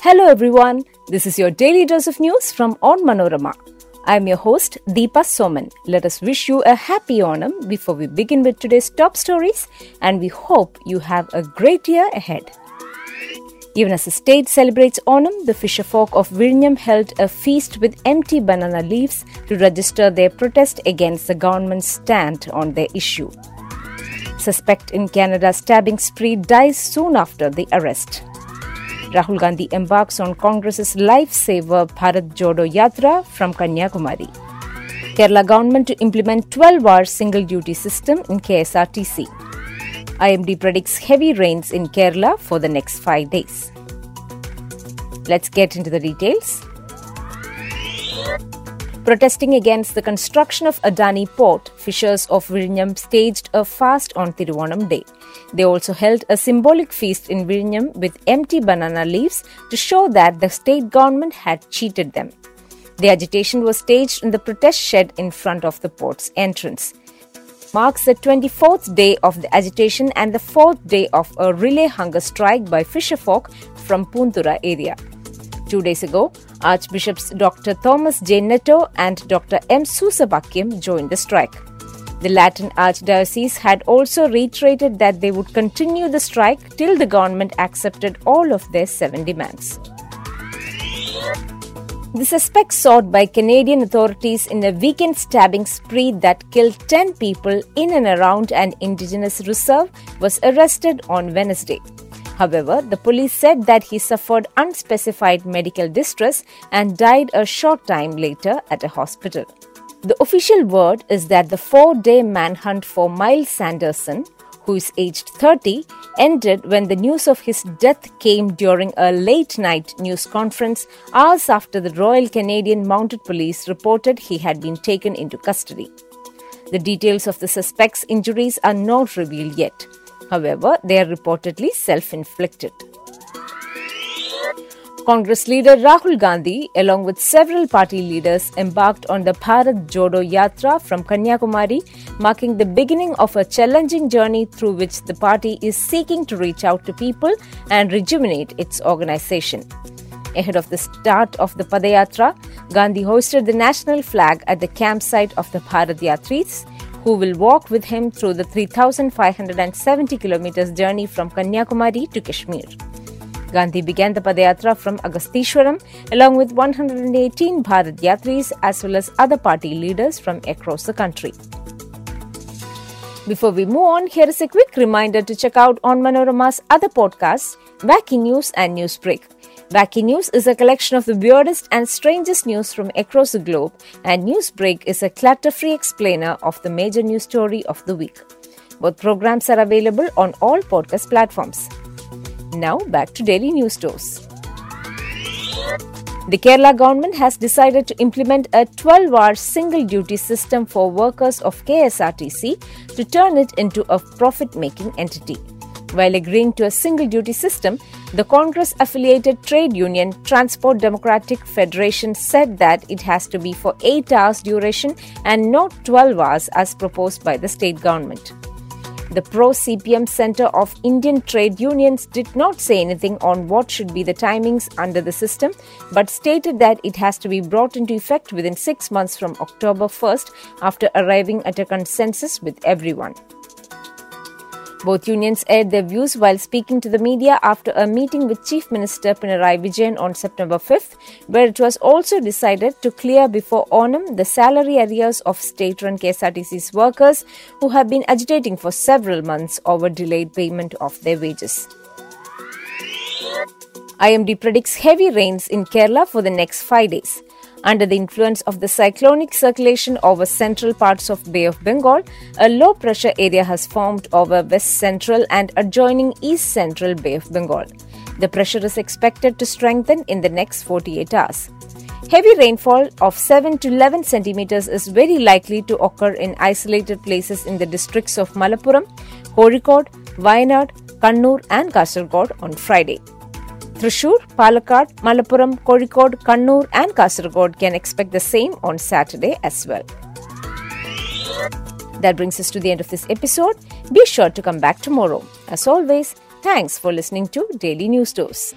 Hello everyone, this is your daily dose of news from Onmanorama. I'm your host Deepa Soman. Let us wish you a happy Onam before we begin with today's top stories and we hope you have a great year ahead. Even as the state celebrates Onam, the fisherfolk of Vizhinjam held a feast with empty banana leaves to register their protest against the government's stand on their issue. Suspect in Canada stabbing spree dies soon after the arrest. Rahul Gandhi embarks on Congress's lifesaver Bharat Jodo Yatra from Kanyakumari. Kerala government to implement 12-hour single duty system in KSRTC. IMD predicts heavy rains in Kerala for the next 5 days. Let's get into the details. Protesting against the construction of Adani port, fishers of Vizhinjam staged a fast on Thiruvonam Day. They also held a symbolic feast in Vizhinjam with empty banana leaves to show that the state government had cheated them. The agitation was staged in the protest shed in front of the port's entrance. Marks the 24th day of the agitation and the fourth day of a relay hunger strike by fisherfolk from Poonthura area. Two days ago, Archbishops Dr. Thomas J. Netto and Dr. M. Soosa Pakiam joined the strike. The Latin Archdiocese had also reiterated that they would continue the strike till the government accepted all of their seven demands. The suspect sought by Canadian authorities in a weekend stabbing spree that killed 10 people in and around an indigenous reserve was arrested on Wednesday. However, the police said that he suffered unspecified medical distress and died a short time later at a hospital. The official word is that the four day manhunt for Myles Sanderson, who is aged 30, ended when the news of his death came during a late night news conference hours after the Royal Canadian Mounted Police reported he had been taken into custody. The details of the suspect's injuries are not revealed yet. However, they are reportedly self inflicted. Congress leader Rahul Gandhi, along with several party leaders, embarked on the Bharat Jodo Yatra from Kanyakumari, marking the beginning of a challenging journey through which the party is seeking to reach out to people and rejuvenate its organization. Ahead of the start of the Padayatra, Gandhi hoisted the national flag at the campsite of the Bharat Yatris who will walk with him through the 3,570 kilometers journey from Kanyakumari to Kashmir. Gandhi began the Padayatra from Agastheeswaram along with 118 Bharat Yatris as well as other party leaders from across the country. Before we move on, here is a quick reminder to check out Onmanorama's other podcasts, Wacky News and Newsbreak. Wacky News is a collection of the weirdest and strangest news from across the globe, and Newsbreak is a clutter free explainer of the major news story of the week. Both programs are available on all podcast platforms. Now, back to daily news dose. The Kerala government has decided to implement a 12 hour single duty system for workers of KSRTC to turn it into a profit making entity. While agreeing to a single duty system, the Congress affiliated trade union Transport Democratic Federation said that it has to be for 8 hours duration and not 12 hours as proposed by the state government. The pro CPM Center of Indian Trade Unions did not say anything on what should be the timings under the system, but stated that it has to be brought into effect within six months from October 1st after arriving at a consensus with everyone. Both unions aired their views while speaking to the media after a meeting with Chief Minister Pinarayi Vijayan on September 5th, where it was also decided to clear before Onam the salary arrears of state-run KSRTC's workers who have been agitating for several months over delayed payment of their wages. IMD predicts heavy rains in Kerala for the next five days. Under the influence of the cyclonic circulation over central parts of Bay of Bengal, a low pressure area has formed over west central and adjoining east central Bay of Bengal. The pressure is expected to strengthen in the next 48 hours. Heavy rainfall of 7 to 11 centimeters is very likely to occur in isolated places in the districts of Malappuram, Kozhikode, Wayanad, Kannur, and Kasargod on Friday. Thrissur, Palakkad, Malappuram, Kozhikode, Kannur, and Kasaragod can expect the same on Saturday as well. That brings us to the end of this episode. Be sure to come back tomorrow. As always, thanks for listening to Daily News Dose.